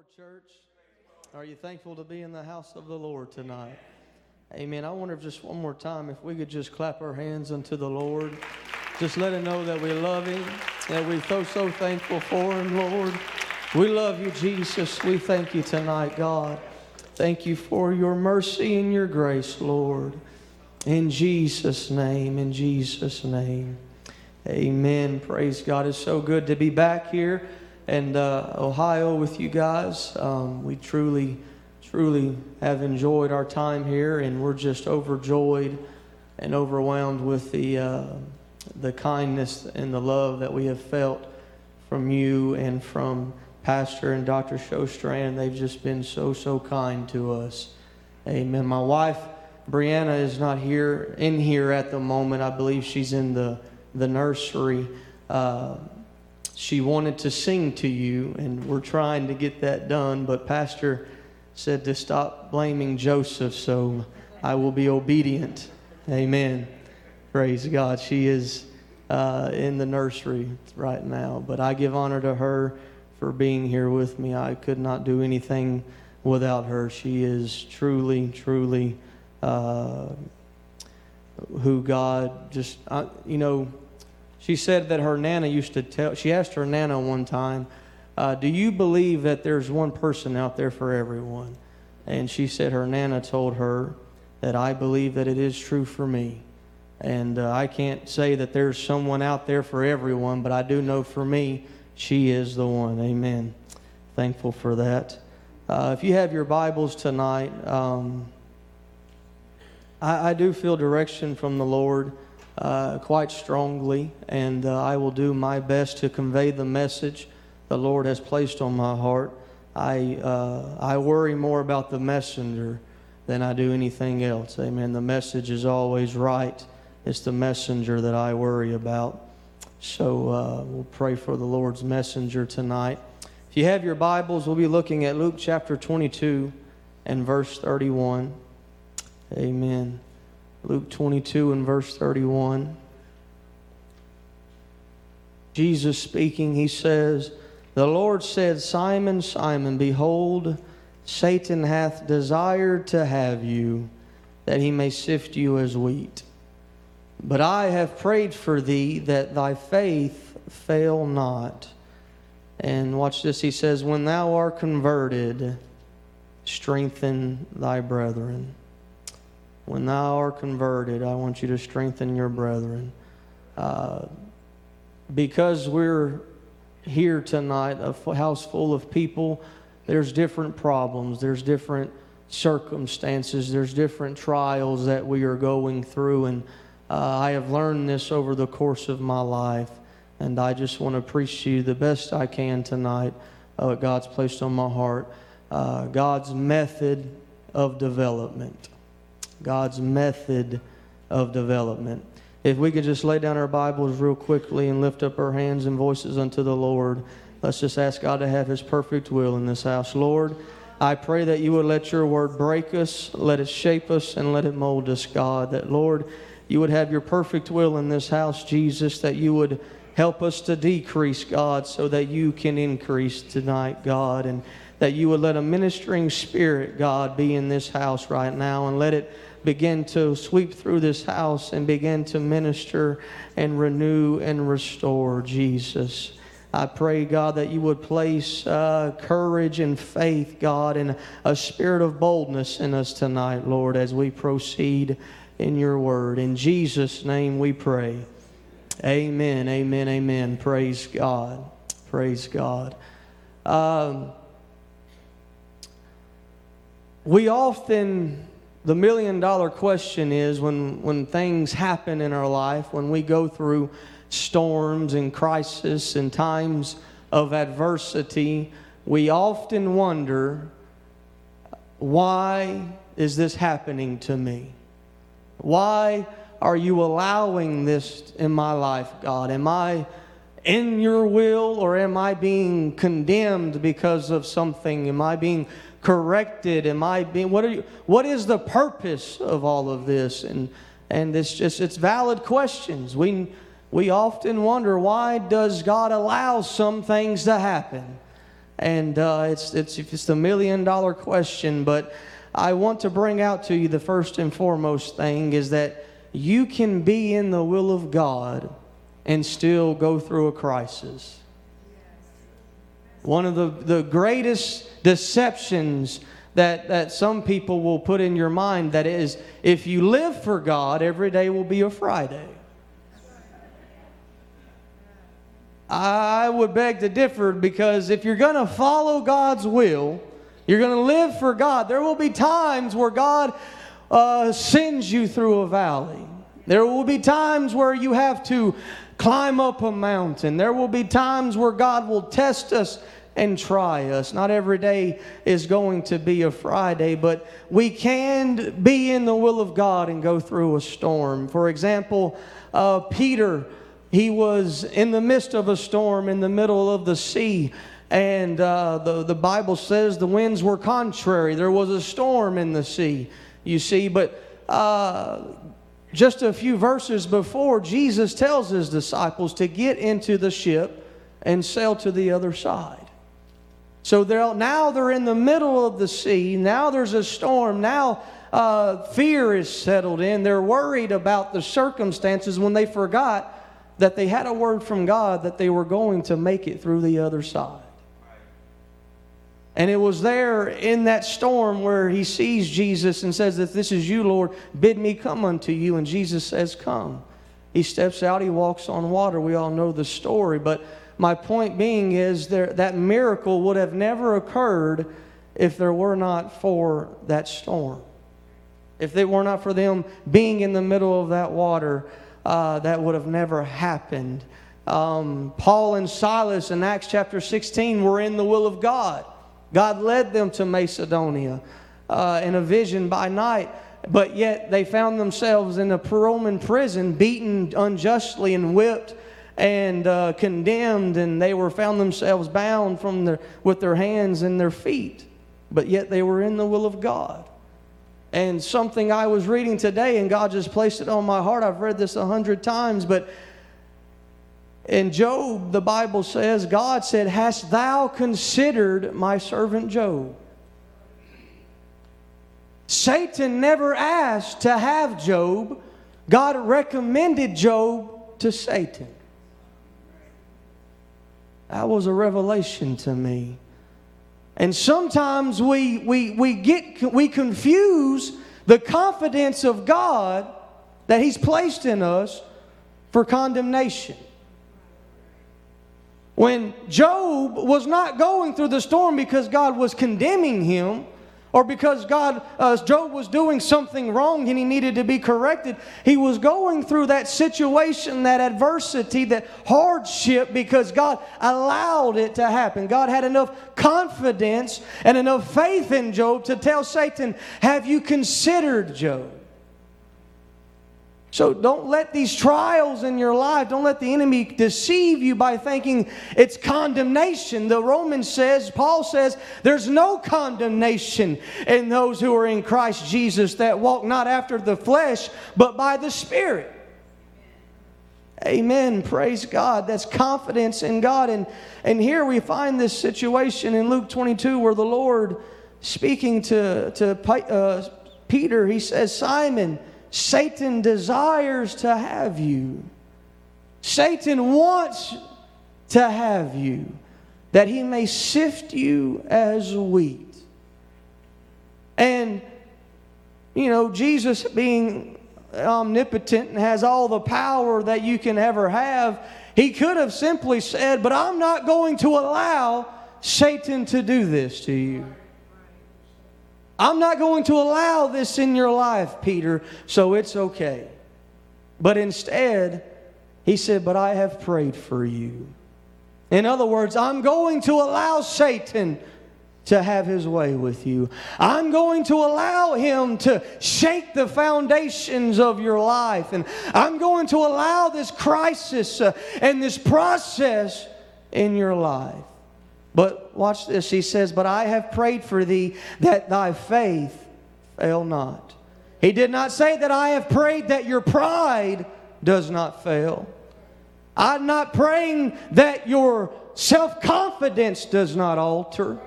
Lord, church. Are you thankful to be in the house of the Lord tonight? Amen. I wonder if just one more time, if we could just clap our hands unto the Lord. Just let him know that we love him, that we're so, so thankful for him, Lord. We love you, Jesus. We thank you tonight, God. Thank you for your mercy and your grace, Lord. In Jesus' name, in Jesus' name. Amen. Praise God. It's so good to be back here in uh, Ohio with you guys. Um, we truly, truly have enjoyed our time here, and we're just overjoyed and overwhelmed with the uh, the kindness and the love that we have felt from you and from Pastor and Dr. Showstrand. They've just been so so kind to us. Amen. My wife Brianna is not here in here at the moment. I believe she's in the the nursery. Uh, she wanted to sing to you, and we're trying to get that done. But Pastor said to stop blaming Joseph, so I will be obedient. Amen. Praise God. She is uh, in the nursery right now, but I give honor to her for being here with me. I could not do anything without her. She is truly, truly uh, who God just, uh, you know, she said that her nana used to tell, she asked her nana one time, uh, Do you believe that there's one person out there for everyone? And she said her nana told her that I believe that it is true for me. And uh, I can't say that there's someone out there for everyone, but I do know for me, she is the one. Amen. Thankful for that. Uh, if you have your Bibles tonight, um, I, I, do feel direction from the Lord uh, quite strongly, and uh, I will do my best to convey the message the Lord has placed on my heart. I, uh, I worry more about the messenger than I do anything else. Amen. The message is always right. It's the messenger that I worry about. So uh, we'll pray for the Lord's messenger tonight. If you have your Bibles, we'll be looking at Luke chapter 22 and verse 31. Amen. Luke 22 and verse 31. Jesus speaking, he says, The Lord said, Simon, Simon, behold, Satan hath desired to have you, that he may sift you as wheat. But I have prayed for thee that thy faith fail not. And watch this. He says, When thou art converted, strengthen thy brethren. When thou art converted, I want you to strengthen your brethren. Uh, because we're here tonight, a house full of people, there's different problems, there's different circumstances, there's different trials that we are going through. And uh, I have learned this over the course of my life. And I just want to preach to you the best I can tonight uh, what God's placed on my heart. Uh, God's method of development. God's method of development. If we could just lay down our Bibles real quickly and lift up our hands and voices unto the Lord, let's just ask God to have His perfect will in this house. Lord, I pray that you would let your word break us, let it shape us, and let it mold us, God. That, Lord, you would have your perfect will in this house, Jesus, that you would help us to decrease, God, so that you can increase tonight, God. And that you would let a ministering spirit, God, be in this house right now and let it begin to sweep through this house and begin to minister and renew and restore, Jesus. I pray, God, that you would place uh, courage and faith, God, and a spirit of boldness in us tonight, Lord, as we proceed in your word. In Jesus' name we pray. Amen, amen, amen. Praise God. Praise God. Um, we often the million dollar question is when, when things happen in our life, when we go through storms and crisis and times of adversity, we often wonder, why is this happening to me? Why are you allowing this in my life, God? Am I in your will or am I being condemned because of something? Am I being corrected? Am I being what are you what is the purpose of all of this? And and it's just it's valid questions. We we often wonder why does God allow some things to happen? And uh, it's, it's, it's the million dollar question, but I want to bring out to you the first and foremost thing is that you can be in the will of God and still go through a crisis. One of the, the greatest deceptions that, that some people will put in your mind that is, if you live for God, every day will be a Friday. I would beg to differ because if you're going to follow God's will, you're going to live for God. There will be times where God uh, sends you through a valley. There will be times where you have to climb up a mountain. There will be times where God will test us and try us. Not every day is going to be a Friday, but we can be in the will of God and go through a storm. For example, uh, Peter he was in the midst of a storm in the middle of the sea. And uh, the, the Bible says the winds were contrary. There was a storm in the sea, you see. But uh, just a few verses before, Jesus tells his disciples to get into the ship and sail to the other side. So they're, now they're in the middle of the sea. Now there's a storm. Now uh, fear is settled in. They're worried about the circumstances when they forgot that they had a word from God that they were going to make it through the other side. And it was there in that storm where he sees Jesus and says, If this is you, Lord, bid me come unto you. And Jesus says, Come. He steps out, he walks on water. We all know the story. But my point being is there, that miracle would have never occurred if there were not for that storm. If it were not for them being in the middle of that water uh, that would have never happened. Um, Paul and Silas in Acts chapter 16 were in the will of God. God led them to Macedonia uh, in a vision by night, but yet they found themselves in a Roman prison, beaten unjustly and whipped and uh, condemned, and they were found themselves bound from their, with their hands and their feet. But yet they were in the will of God and something I was reading today, and God just placed it on my heart. I've read this a hundred times, but in Job, the Bible says, God said, Hast thou considered my servant Job? Satan never asked to have Job, God recommended Job to Satan. That was a revelation to me. And sometimes we, we, we, get, we confuse the confidence of God that He's placed in us for condemnation. When Job was not going through the storm because God was condemning him, or because God, uh, Job was doing something wrong and he needed to be corrected. He was going through that situation, that adversity, that hardship because God allowed it to happen. God had enough confidence and enough faith in Job to tell Satan, Have you considered Job? So don't let these trials in your life, don't let the enemy deceive you by thinking it's condemnation. The Romans says, Paul says, there's no condemnation in those who are in Christ Jesus that walk not after the flesh, but by the Spirit. Amen. Praise God. That's confidence in God. And, and here we find this situation in Luke 22 where the Lord, speaking to, to uh, Peter, he says, Simon, Satan desires to have you. Satan wants to have you that he may sift you as wheat. And, you know, Jesus being omnipotent and has all the power that you can ever have, he could have simply said, But I'm not going to allow Satan to do this to you. I'm not going to allow this in your life, Peter, so it's okay. But instead, he said, But I have prayed for you. In other words, I'm going to allow Satan to have his way with you. I'm going to allow him to shake the foundations of your life. And I'm going to allow this crisis uh, and this process in your life. But watch this. He says, But I have prayed for thee that thy faith fail not. He did not say that I have prayed that your pride does not fail. I'm not praying that your self confidence does not alter.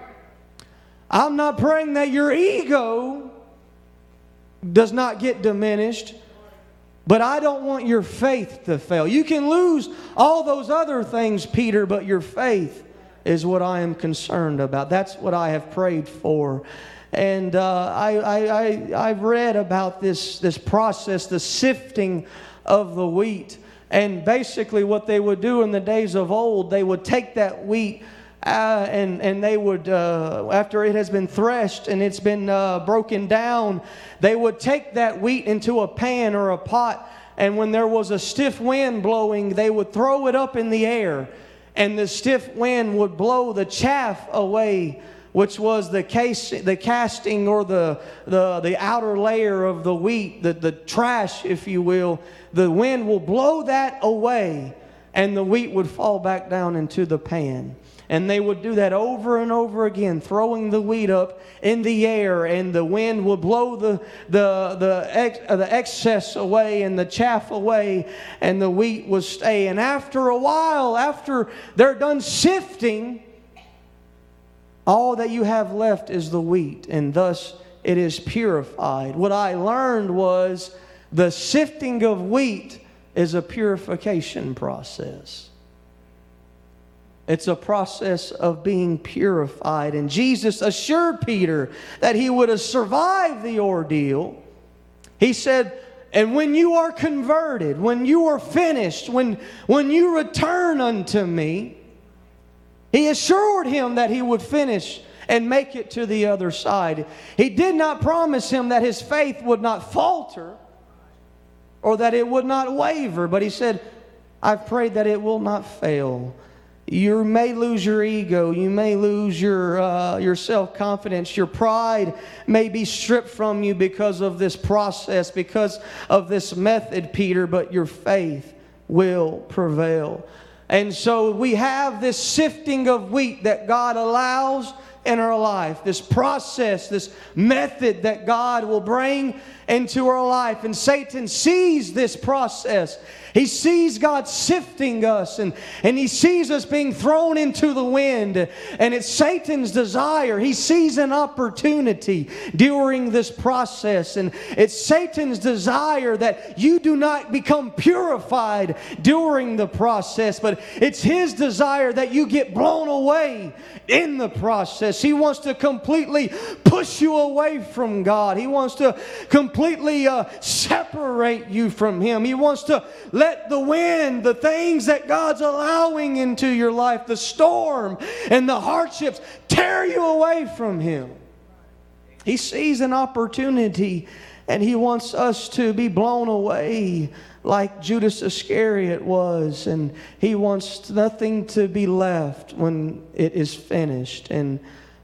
I'm not praying that your ego does not get diminished. But I don't want your faith to fail. You can lose all those other things, Peter, but your faith is what I am concerned about. That's what I have prayed for. And uh, I, I, I, I've read about this, this process, the sifting of the wheat. And basically, what they would do in the days of old, they would take that wheat uh, and, and they would, uh, after it has been threshed and it's been uh, broken down, they would take that wheat into a pan or a pot. And when there was a stiff wind blowing, they would throw it up in the air. And the stiff wind would blow the chaff away, which was the, case, the casting or the, the, the outer layer of the wheat, the, the trash, if you will. The wind will blow that away, and the wheat would fall back down into the pan. And they would do that over and over again, throwing the wheat up in the air, and the wind would blow the, the, the, ex, uh, the excess away and the chaff away, and the wheat would stay. And after a while, after they're done sifting, all that you have left is the wheat, and thus it is purified. What I learned was the sifting of wheat is a purification process. It's a process of being purified. And Jesus assured Peter that he would have survived the ordeal. He said, And when you are converted, when you are finished, when, when you return unto me, he assured him that he would finish and make it to the other side. He did not promise him that his faith would not falter or that it would not waver, but he said, I've prayed that it will not fail. You may lose your ego. You may lose your, uh, your self confidence. Your pride may be stripped from you because of this process, because of this method, Peter, but your faith will prevail. And so we have this sifting of wheat that God allows in our life, this process, this method that God will bring into our life. And Satan sees this process he sees God sifting us and, and he sees us being thrown into the wind. And it's Satan's desire. He sees an opportunity during this process. And it's Satan's desire that you do not become purified during the process, but it's his desire that you get blown away in the process. He wants to completely push you away from God. He wants to completely uh, separate you from him. He wants to let the wind, the things that God's allowing into your life, the storm and the hardships, tear you away from Him. He sees an opportunity and He wants us to be blown away like Judas Iscariot was, and He wants nothing to be left when it is finished. And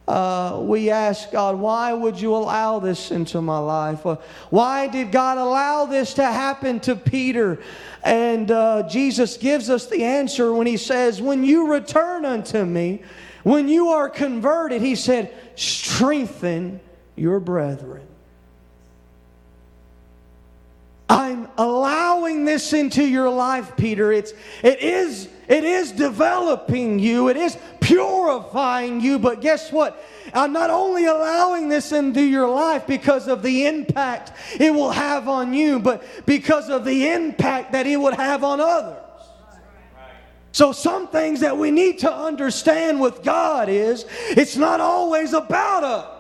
uh, we ask God, why would you allow this into my life? Uh, why did God allow this to happen to Peter? And uh, Jesus gives us the answer when he says, When you return unto me, when you are converted, he said, strengthen your brethren. I'm allowing this into your life, Peter. It's, it, is, it is developing you, it is purifying you, but guess what? I'm not only allowing this into your life because of the impact it will have on you, but because of the impact that it would have on others. So, some things that we need to understand with God is it's not always about us.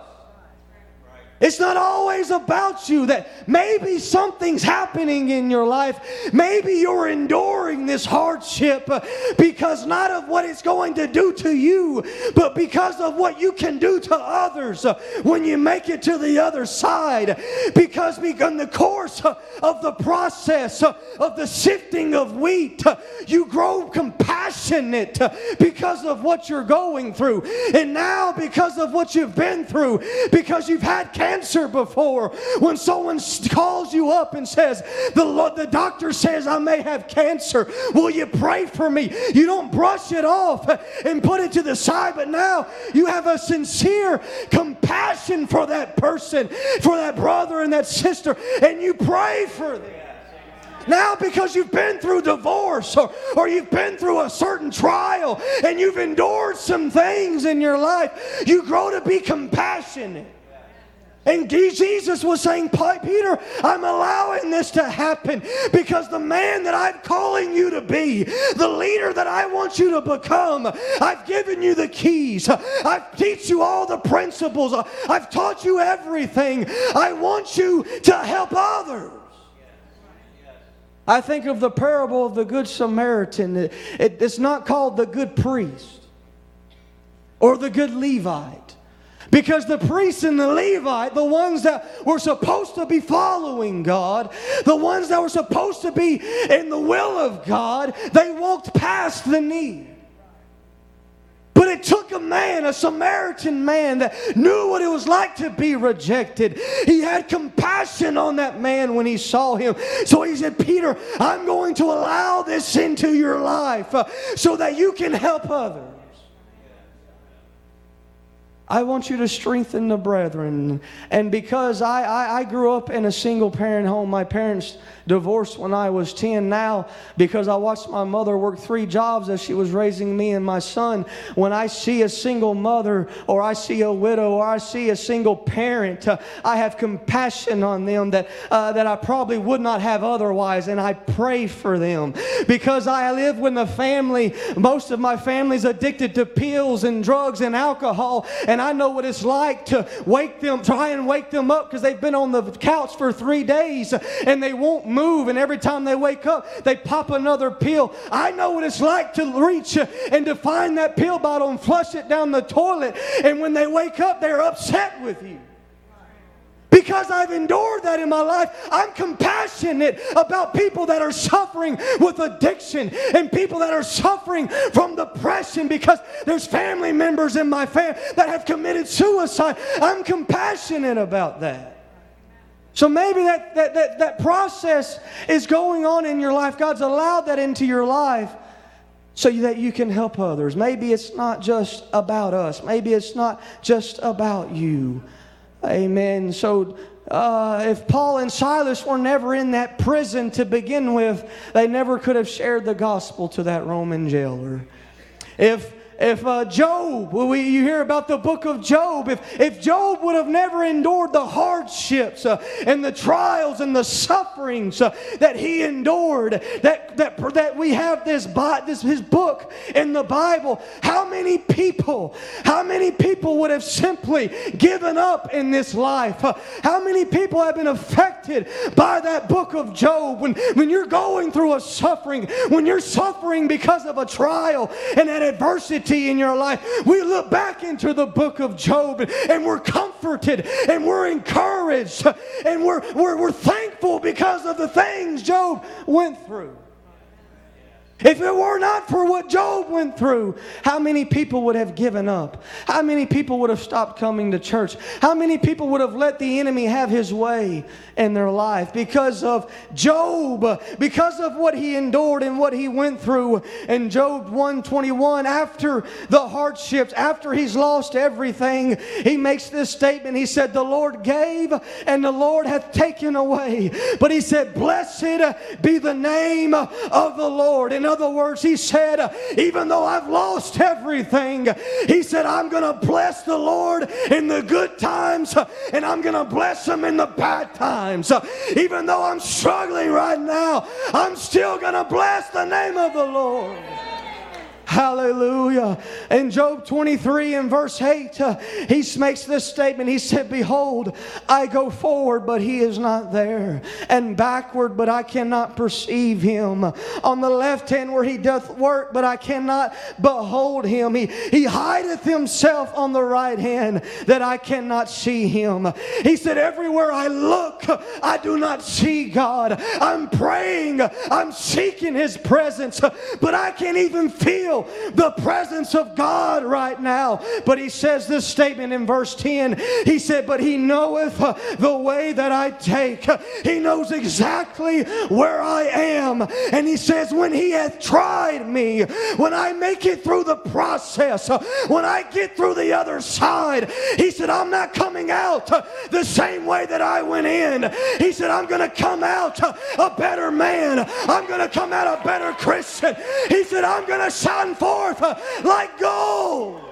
It's not always about you that maybe something's happening in your life. Maybe you're enduring this hardship uh, because not of what it's going to do to you, but because of what you can do to others uh, when you make it to the other side. Because in the course uh, of the process of the sifting of wheat, you grow compassionate because of what you're going through. And now, because of what you've been through, because you've had cancer cancer before. When someone calls you up and says, the, the doctor says I may have cancer, will you pray for me? You don't brush it off and put it to the side, but now you have a sincere compassion for that person, for that brother and that sister, and you pray for them. Now, because you've been through divorce or, or you've been through a certain trial and you've endured some things in your life, you grow to be compassionate. And Jesus was saying, Peter, I'm allowing this to happen because the man that I'm calling you to be, the leader that I want you to become, I've given you the keys. I've teach you all the principles. I've taught you everything. I want you to help others. I think of the parable of the Good Samaritan. It, it, it's not called the good priest or the good Levite. Because the priests and the Levite, the ones that were supposed to be following God, the ones that were supposed to be in the will of God, they walked past the need. But it took a man, a Samaritan man, that knew what it was like to be rejected. He had compassion on that man when he saw him. So he said, Peter, I'm going to allow this into your life uh, so that you can help others. I want you to strengthen the brethren. And because I, I, I, grew up in a single parent home, my parents divorced when I was 10. Now, because I watched my mother work three jobs as she was raising me and my son, when I see a single mother or I see a widow or I see a single parent, uh, I have compassion on them that, uh, that I probably would not have otherwise. And I pray for them because I live with a family, most of my family's addicted to pills and drugs and alcohol. And and I know what it's like to wake them, try and wake them up because they've been on the couch for three days and they won't move. And every time they wake up, they pop another pill. I know what it's like to reach and to find that pill bottle and flush it down the toilet. And when they wake up, they're upset with you. Because I've endured that in my life, I'm compassionate about people that are suffering with addiction and people that are suffering from depression because there's family members in my family that have committed suicide. I'm compassionate about that. So maybe that, that, that, that process is going on in your life. God's allowed that into your life so that you can help others. Maybe it's not just about us, maybe it's not just about you. Amen. So uh, if Paul and Silas were never in that prison to begin with, they never could have shared the gospel to that Roman jailer. If if uh, Job, we, you hear about the book of Job, if, if Job would have never endured the hardships uh, and the trials and the sufferings uh, that he endured, that, that, that we have this, this his book in the Bible, how many people, how many people would have simply given up in this life? Uh, how many people have been affected by that book of Job? When, when you're going through a suffering, when you're suffering because of a trial and an adversity, in your life, we look back into the book of Job and we're comforted and we're encouraged and we're, we're, we're thankful because of the things Job went through. If it were not for what Job went through, how many people would have given up? How many people would have stopped coming to church? How many people would have let the enemy have his way in their life because of Job, because of what he endured and what he went through in Job 121 after the hardships, after he's lost everything, he makes this statement. He said, "The Lord gave and the Lord hath taken away." But he said, "Blessed be the name of the Lord." Other words, he said, even though I've lost everything, he said, I'm going to bless the Lord in the good times and I'm going to bless him in the bad times. Even though I'm struggling right now, I'm still going to bless the name of the Lord. Hallelujah. In Job 23 and verse 8, uh, he makes this statement. He said, Behold, I go forward, but he is not there, and backward, but I cannot perceive him. On the left hand where he doth work, but I cannot behold him. He, he hideth himself on the right hand, that I cannot see him. He said, Everywhere I look, I do not see God. I'm praying, I'm seeking his presence, but I can't even feel the presence of God right now. But he says this statement in verse 10. He said, But he knoweth uh, the way that I take. He knows exactly where I am. And he says, When he hath tried me, when I make it through the process, uh, when I get through the other side, he said, I'm not coming out uh, the same way that I went in. He said, I'm going to come out a better man. I'm going to come out a better Christian. He said, I'm going to shine forth like gold.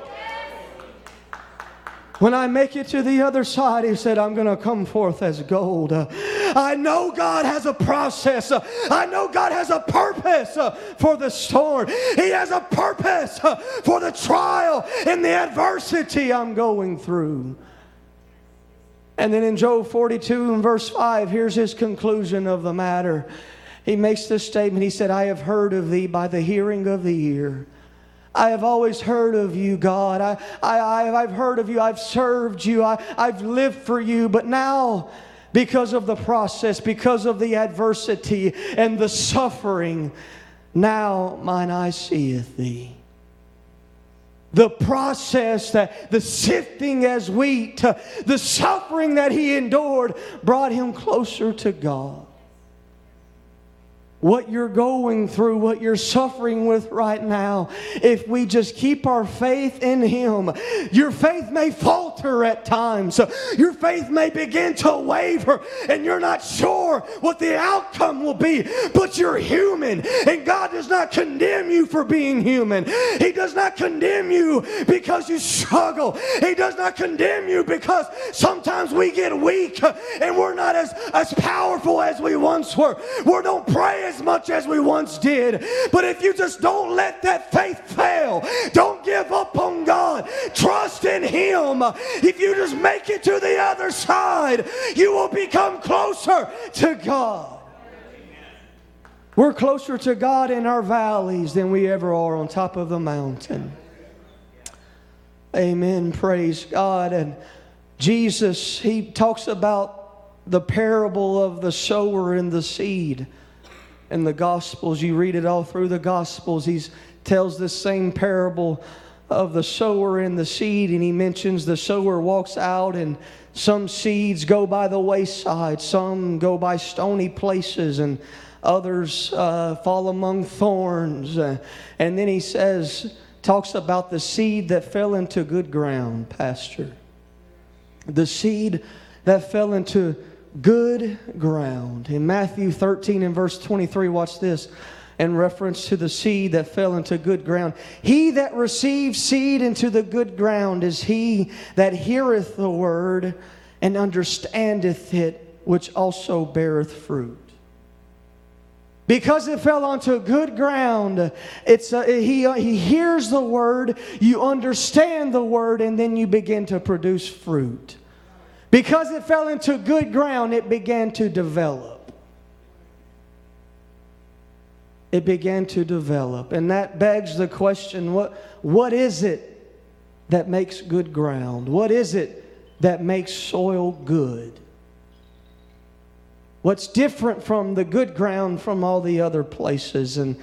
When I make it to the other side, he said, I'm going to come forth as gold. Uh, I know God has a process. Uh, I know God has a purpose uh, for the storm. He has a purpose uh, for the trial and the adversity I'm going through. And then in Job 42 and verse 5, here's his conclusion of the matter. He makes this statement. He said, I have heard of thee by the hearing of the ear I have always heard of you, God. I, I, I've heard of you. I've served you. I, I've lived for you. But now, because of the process, because of the adversity and the suffering, now mine eye seeth thee. The process that the sifting as wheat, uh, the suffering that he endured brought him closer to God what you're going through, what you're suffering with right now, if we just keep our faith in Him, your faith may falter at times. Your faith may begin to waver, and you're not sure what the outcome will be, but you're human, and God does not condemn you for being human. He does not condemn you because you struggle, He does not condemn you because sometimes we get weak and we're not as, as powerful as we once were. We don't pray as much as we once did. But if you just don't let that faith fail, don't give up on God, trust in Him. If you just make it to the other side, you will become closer to God. We're closer to God in our valleys than we ever are on top of the mountain. Amen. Praise God. And Jesus, he talks about the parable of the sower and the seed in the Gospels. You read it all through the Gospels. He tells this same parable of the sower and the seed, and he mentions the sower walks out, and some seeds go by the wayside, some go by stony places, and others uh, fall among thorns. Uh, and then he says, talks about the seed that fell into good ground, Pastor. The seed that fell into good ground. In Matthew 13 and verse 23, watch this. In reference to the seed that fell into good ground. He that receives seed into the good ground is he that heareth the word and understandeth it, which also beareth fruit. Because it fell onto good ground, it's a, he, uh, he hears the word, you understand the word, and then you begin to produce fruit. Because it fell into good ground, it began to develop. It began to develop. And that begs the question what, what is it that makes good ground? What is it that makes soil good? What's different from the good ground from all the other places? And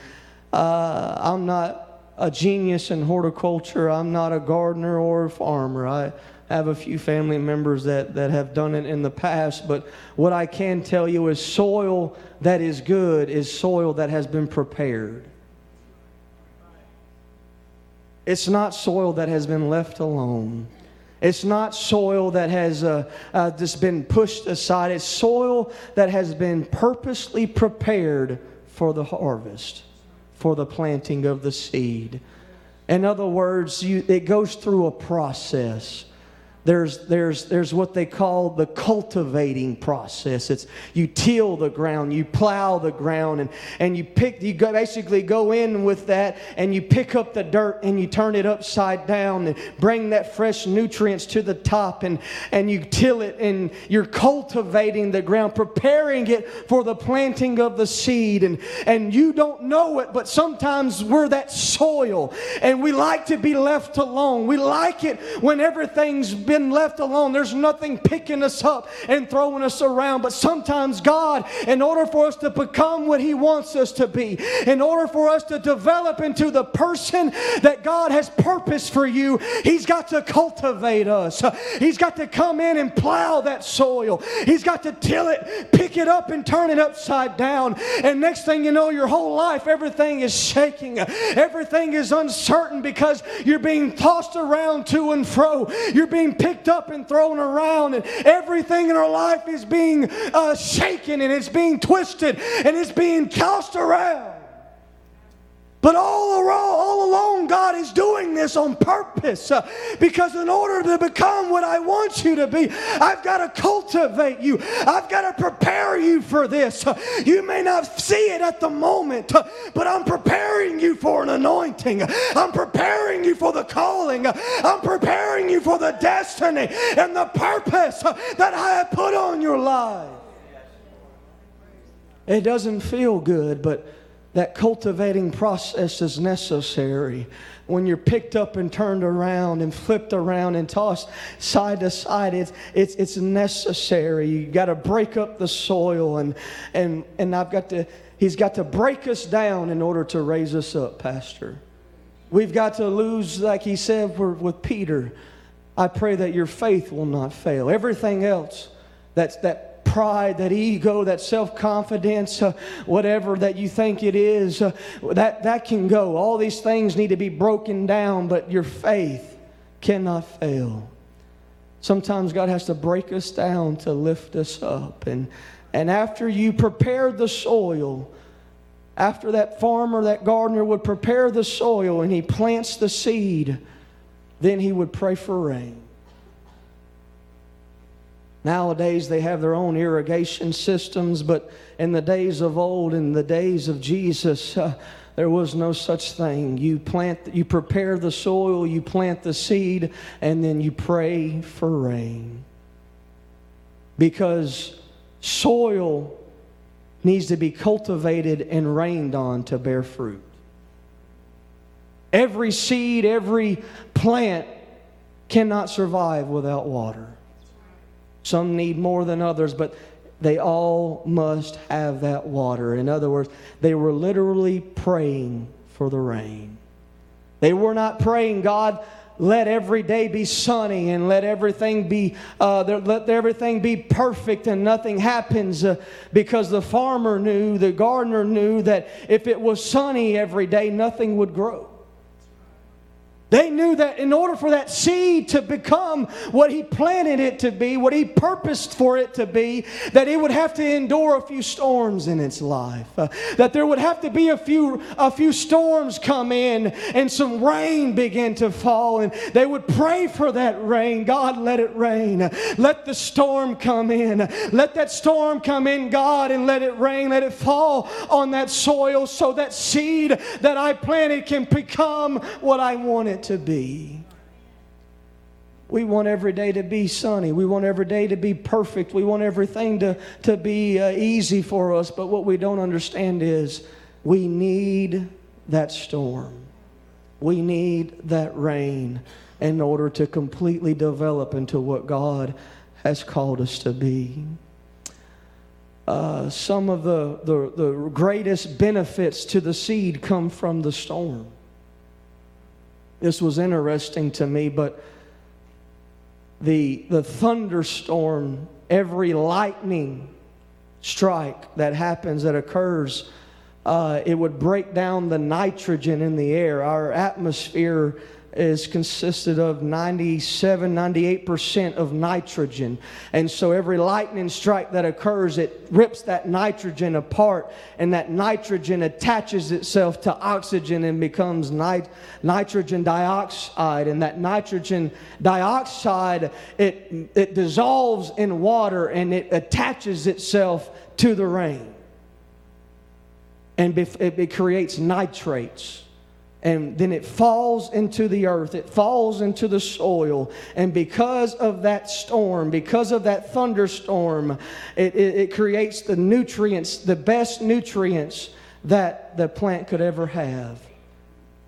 uh, I'm not a genius in horticulture, I'm not a gardener or a farmer. I, have a few family members that, that have done it in the past, but what I can tell you is soil that is good is soil that has been prepared. It's not soil that has been left alone. It's not soil that has uh, uh, just been pushed aside. It's soil that has been purposely prepared for the harvest, for the planting of the seed. In other words, you, it goes through a process. There's, there's, there's what they call the cultivating process. It's you till the ground, you plow the ground, and, and you pick, you go, basically go in with that and you pick up the dirt and you turn it upside down and bring that fresh nutrients to the top and, and you till it and you're cultivating the ground, preparing it for the planting of the seed. And, and you don't know it, but sometimes we're that soil and we like to be left alone. We like it when everything's been been left alone. There's nothing picking us up and throwing us around. But sometimes God, in order for us to become what He wants us to be, in order for us to develop into the person that God has purposed for you, He's got to cultivate us. He's got to come in and plow that soil. He's got to till it, pick it up, and turn it upside down. And next thing you know, your whole life, everything is shaking. Everything is uncertain because you're being tossed around to and fro. You're being picked up and thrown around, and everything in our life is being uh, shaken and it's being twisted and it's being tossed around. But all around, all along, God is doing this on purpose. Uh, because in order to become what I want you to be, I've got to cultivate you. I've got to prepare you for this. Uh, you may not see it at the moment, uh, but I'm preparing you for an anointing. I'm preparing you for the calling. I'm preparing you for the destiny and the purpose uh, that I have put on your life. It doesn't feel good, but that cultivating process is necessary. When you're picked up and turned around and flipped around and tossed side to side it's it's it's necessary. You got to break up the soil and and and I've got to he's got to break us down in order to raise us up pastor. We've got to lose like he said with Peter. I pray that your faith will not fail. Everything else that's that pride, that ego, that self confidence, uh, whatever that you think it is, uh, that, that can go. All these things need to be broken down, but your faith cannot fail. Sometimes God has to break us down to lift us up. And, and after you prepare the soil, after that farmer, that gardener would prepare the soil and he plants the seed, then he would pray for rain. Nowadays, they have their own irrigation systems, but in the days of old, in the days of Jesus, uh, there was no such thing. You plant, you prepare the soil, you plant the seed, and then you pray for rain. Because soil needs to be cultivated and rained on to bear fruit. Every seed, every plant cannot survive without water. Some need more than others, but they all must have that water. In other words, they were literally praying for the rain. They were not praying, God, let every day be sunny and let everything be uh, let everything be perfect and nothing happens uh, because the farmer knew the gardener knew that if it was sunny every day nothing would grow they knew that in order for that seed to become what he planted it to be, what he purposed for it to be, that it would have to endure a few storms in its life. Uh, that there would have to be a few, a few storms come in and some rain begin to fall. And they would pray for that rain. God, let it rain. Let the storm come in. Let that storm come in, God, and let it rain. Let it fall on that soil so that seed that I planted can become what I want it to be. We want every day to be sunny. We want every day to be perfect. We want everything to, to be uh, easy for us. But what we don't understand is we need that storm. We need that rain in order to completely develop into what God has called us to be. Uh, some of the, the, the greatest benefits to the seed come from the storm. This was interesting to me, but the, the thunderstorm, every lightning strike that happens, that occurs, uh, it would break down the nitrogen in the air. Our atmosphere is consisted of 97, 98% of nitrogen. And so every lightning strike that occurs, it rips that nitrogen apart, and that nitrogen attaches itself to oxygen and becomes nit- nitrogen dioxide. And that nitrogen dioxide, it, it dissolves in water and it attaches itself to the rain. And it, it creates nitrates and then it falls into the earth, it falls into the soil. And because of that storm, because of that thunderstorm, it, it, it, creates the nutrients, the best nutrients that the plant could ever have.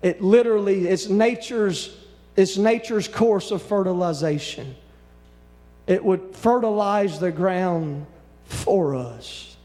It literally, it's nature's, it's nature's course of fertilization. it would fertilize the ground for us.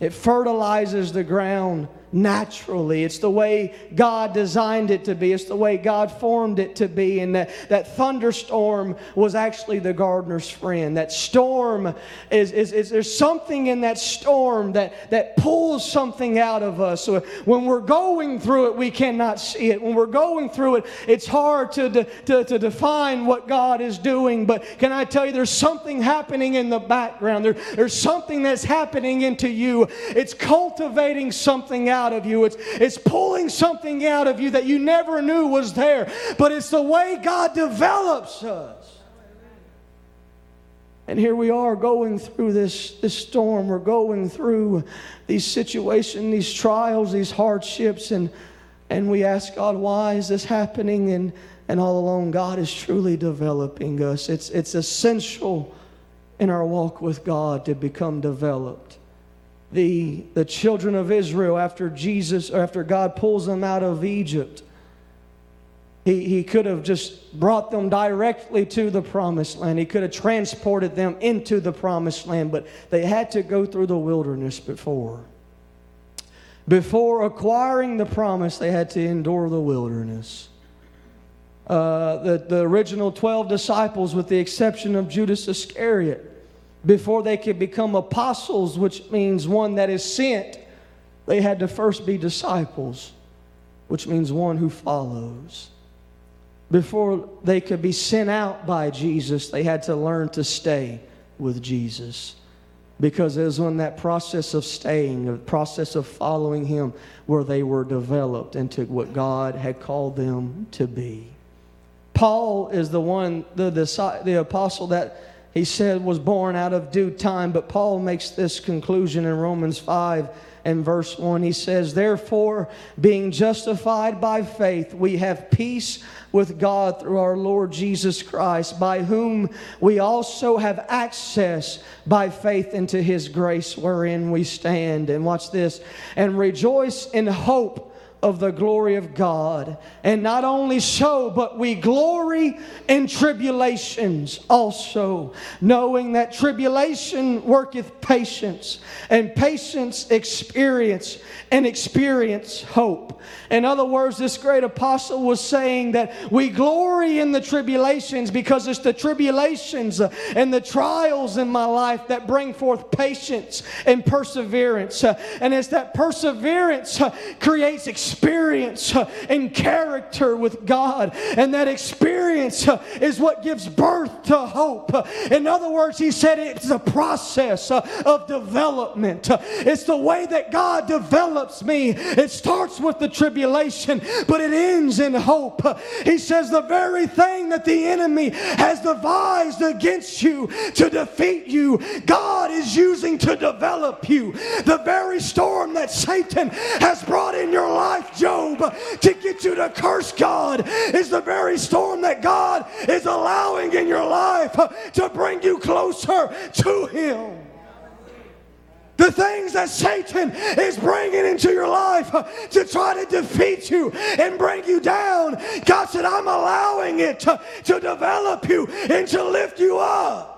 It fertilizes the ground naturally. It's the way God designed it to be. It's the way God formed it to be. And that, that thunderstorm was actually the gardener's friend. That storm is, is, is there's something in that storm that, that pulls something out of us. When we're going through it, we cannot see it. When we're going through it, it's hard to, to, to define what God is doing. But can I tell you, there's something happening in the background. There, there's something that's happening into you. It's cultivating something of you. It's, it's pulling something out of you that you never knew was there. But it's the way God develops us. And here we are going through this, this storm. We're going through these situations, these trials, these hardships. And, and we ask God, why is this happening? And, and all along, God is truly developing us. It's, it's essential in our walk with God to become developed the, the children of Israel after Jesus, after God pulls them out of Egypt. He, he could have just brought them directly to the promised land. He could have transported them into the promised land, but they had to go through the wilderness before. Before acquiring the promise, they had to endure the wilderness. Uh, the, the original 12 disciples, with the exception of Judas Iscariot, before they could become apostles, which means one that is sent, they had to first be disciples, which means one who follows. Before they could be sent out by Jesus, they had to learn to stay with Jesus. Because it was in that process of staying, the process of following Him, where they were developed into what God had called them to be. Paul is the one, the, the, the apostle that he said was born out of due time. But Paul makes this conclusion in Romans 5 and verse 1. He says, Therefore, being justified by faith, we have peace with God through our Lord Jesus Christ, by whom we also have access by faith into his grace wherein we stand. And watch this, and rejoice in hope of the glory of God. And not only so, but we glory in tribulations also, knowing that tribulation worketh patience, and patience experience, and experience hope. In other words, this great apostle was saying that we glory in the tribulations because it's the tribulations and the trials in my life that bring forth patience and perseverance. And it's that perseverance creates experience Uh, and character with God. And that experience uh, is what gives birth to hope. In other words, he said it's a process uh, of development. It's the way that God develops me. It starts with the tribulation, but it ends in hope. He says, The very thing that the enemy has devised against you to defeat you, God is using to develop you. The very storm that Satan has brought in your life, Job, to get you to curse God, is the very storm that God is allowing in your life to bring you closer to Him. The things that Satan is bringing into your life to try to defeat you and bring you down, God said, I'm allowing it to, to develop you and to lift you up.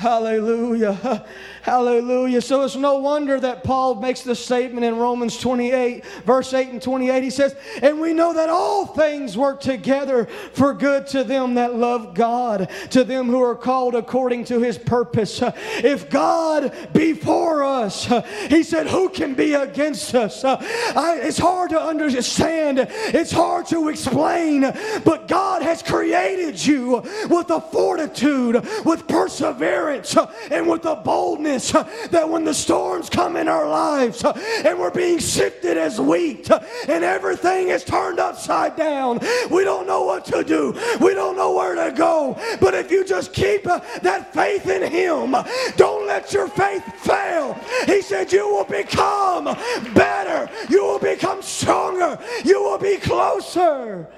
Hallelujah. Hallelujah. So it's no wonder that Paul makes the statement in Romans 28, verse 8 and 28. He says, And we know that all things work together for good to them that love God, to them who are called according to his purpose. If God be for us, he said, Who can be against us? I, it's hard to understand, it's hard to explain, but God has created you with a fortitude, with perseverance, Uh, and with a boldness uh, that when the storms come in our lives uh, and we're being sifted as wheat and everything is turned upside down, we don't know what to do. We don't know where to go. But if you just keep that faith in Him, don't let your faith fail. He said, You will become better, you will become stronger, you will be closer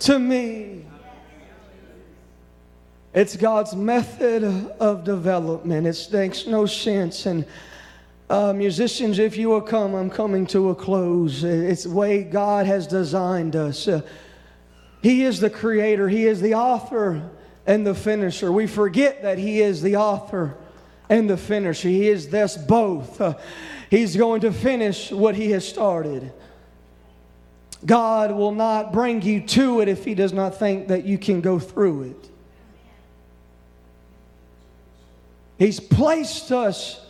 to me. It's God's method of development. It makes no sense. And uh, musicians, if you will come, I'm coming to a close. It's the way God has designed us. Uh, he is the creator, He is the author and the finisher. We forget that He is the author and the finisher. He is this both. Uh, he's going to finish what He has started. God will not bring you to it if He does not think that you can go through it. He's placed us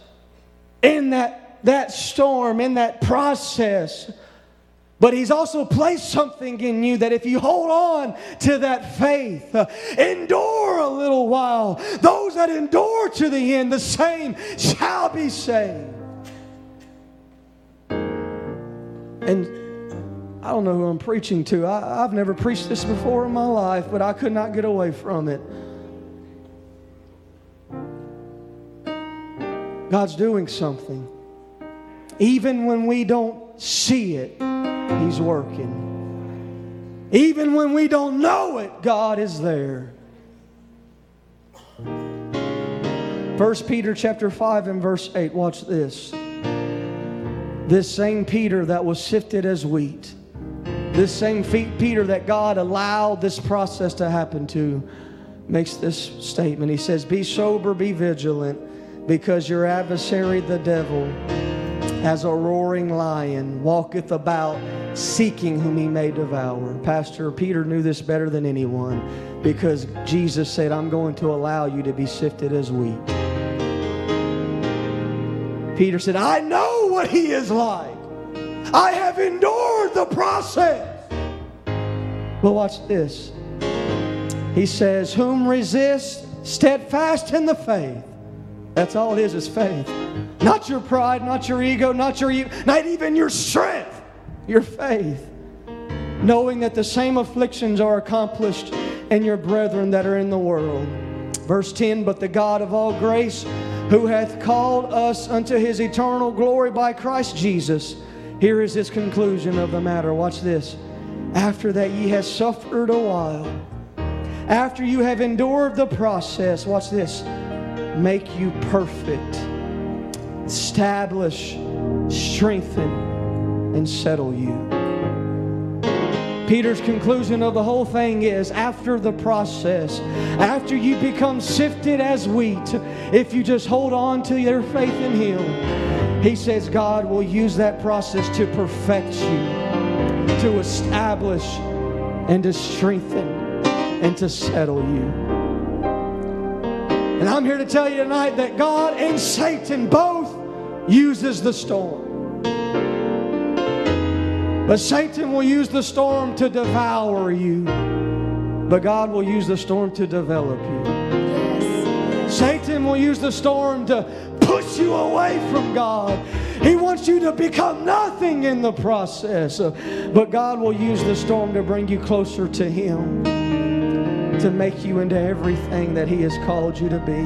in that, that storm, in that process. But he's also placed something in you that if you hold on to that faith, uh, endure a little while. Those that endure to the end, the same shall be saved. And I don't know who I'm preaching to. I, I've never preached this before in my life, but I could not get away from it. God's doing something. Even when we don't see it, He's working. Even when we don't know it, God is there. 1 Peter chapter 5 and verse 8, watch this. This same Peter that was sifted as wheat, this same Peter that God allowed this process to happen to, makes this statement. He says, Be sober, be vigilant because your adversary, the devil, as a roaring lion, walketh about seeking whom he may devour. Pastor Peter knew this better than anyone because Jesus said, I'm going to allow you to be sifted as wheat. Peter said, I know what he is like. I have endured the process. But watch this. He says, Whom resist steadfast in the faith that's all it is, is faith. Not your pride, not your ego, not your not even your strength, your faith. Knowing that the same afflictions are accomplished in your brethren that are in the world. Verse 10 But the God of all grace, who hath called us unto his eternal glory by Christ Jesus. Here is his conclusion of the matter. Watch this. After that ye have suffered a while, after you have endured the process, watch this make you perfect, establish, strengthen, and settle you. Peter's conclusion of the whole thing is after the process, after you become sifted as wheat, if you just hold on to your faith in Him, He says God will use that process to perfect you, to establish, and to strengthen, and to settle you. And I'm here to tell you tonight that God and Satan both uses the storm. But Satan will use the storm to devour you. But God will use the storm to develop you. Yes. Satan will use the storm to push you away from God. He wants you to become nothing in the process. But God will use the storm to bring you closer to Him to make you into everything that He has called you to be.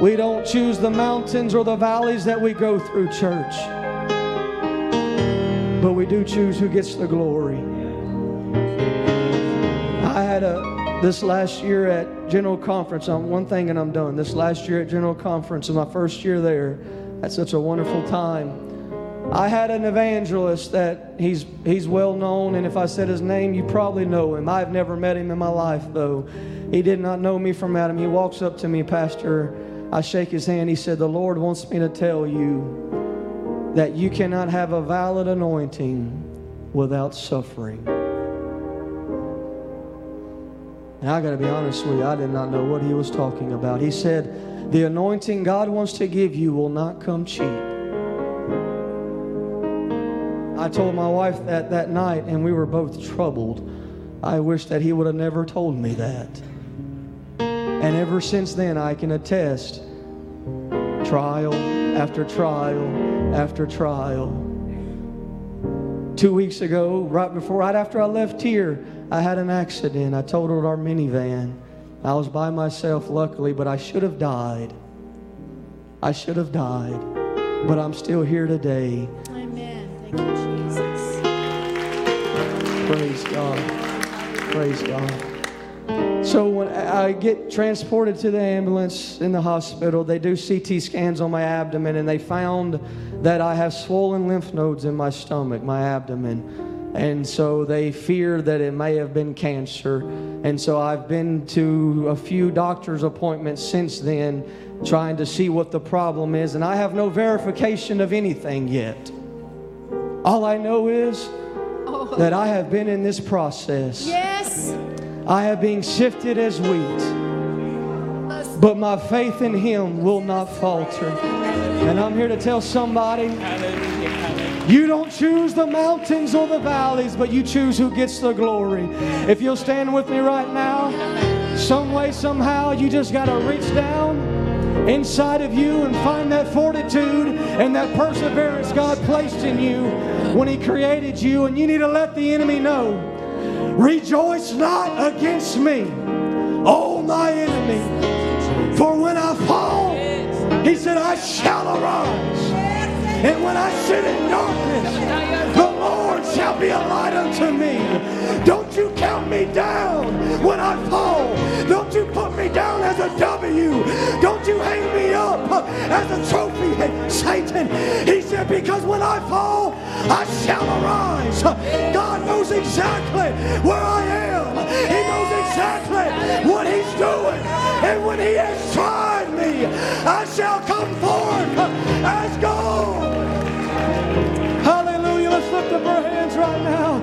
We don't choose the mountains or the valleys that we go through, church, but we do choose who gets the glory. I had a this last year at General Conference, on one thing and I'm done. This last year at General Conference, was my first year there. Had such a wonderful time. I had an evangelist that he's he's well known, and if I said his name, you probably know him. I've never met him in my life, though. He did not know me from Adam. He walks up to me, Pastor. I shake his hand. He said, The Lord wants me to tell you that you cannot have a valid anointing without suffering. And I got to be honest with you, I did not know what he was talking about. He said, The anointing God wants to give you will not come cheap. I told my wife that that night, and we were both troubled. I wish that he would have never told me that. And ever since then, I can attest trial after trial after trial. Two weeks ago, right before, right after I left here, I had an accident. I totaled our minivan. I was by myself, luckily, but I should have died. I should have died. But I'm still here today. Praise God. Praise God. So when I get transported to the ambulance in the hospital, they do CT scans on my abdomen and they found that I have swollen lymph nodes in my stomach, my abdomen. And so they fear that it may have been cancer. And so I've been to a few doctor's appointments since then, trying to see what the problem is. And I have no verification of anything yet. All I know is oh. that I have been in this process. Yes. I have been sifted as wheat, but my faith in Him will not falter. And I'm here to tell somebody you don't choose the mountains or the valleys, but you choose who gets the glory. If you'll stand with me right now, some way, somehow, you just got to reach down inside of you and find that fortitude and that perseverance God placed in you when He created you. And you need to let the enemy know rejoice not against me, oh my enemy. For when I fall, He said, I shall arise. And when I sit in darkness, the Lord shall be a light unto me. Don't you count me down when I fall. Don't you put down as a W. Don't you hang me up as a trophy, Satan. He said, because when I fall, I shall arise. God knows exactly where I am. He knows exactly what he's doing. And when he has tried me, I shall come forth as gold. Hallelujah. Let's lift up our hands right now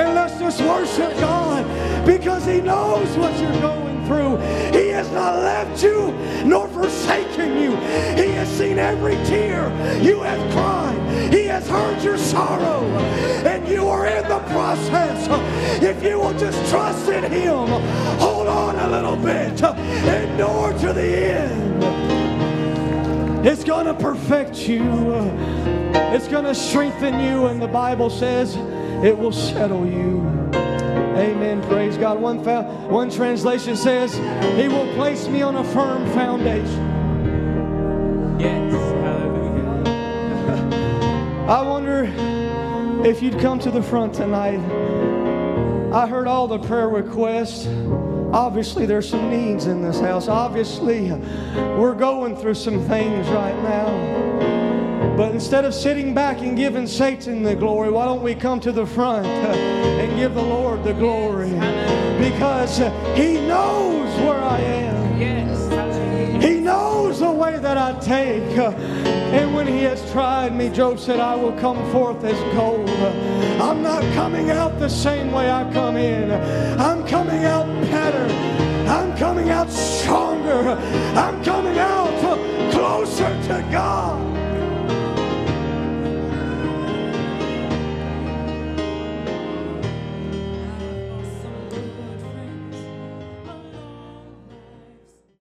and let's just worship God because He knows what you're going through. He has not left you nor forsaken you. He has seen every tear you have cried. He has heard your sorrow and you are in the process. If you will just trust in Him, hold on a little bit, endure to the end. It's going to perfect you. It's going to strengthen you. And the Bible says it will settle you. Amen. Praise God. One, one translation says, He will place me on a firm foundation. Yes. Hallelujah. I wonder if you'd come to the front tonight. I heard all the prayer requests. Obviously, there's some needs in this house. Obviously, we're going through some things right now. But instead of sitting back and giving Satan the glory, why don't we come to the front uh, and give the Lord the glory? Because He knows where I am. He knows the way that I take. Uh, And when he has tried me, Job said, I will come forth as gold. I'm not coming out the same way I come in. I'm coming out better. I'm coming out stronger. I'm coming out closer to God.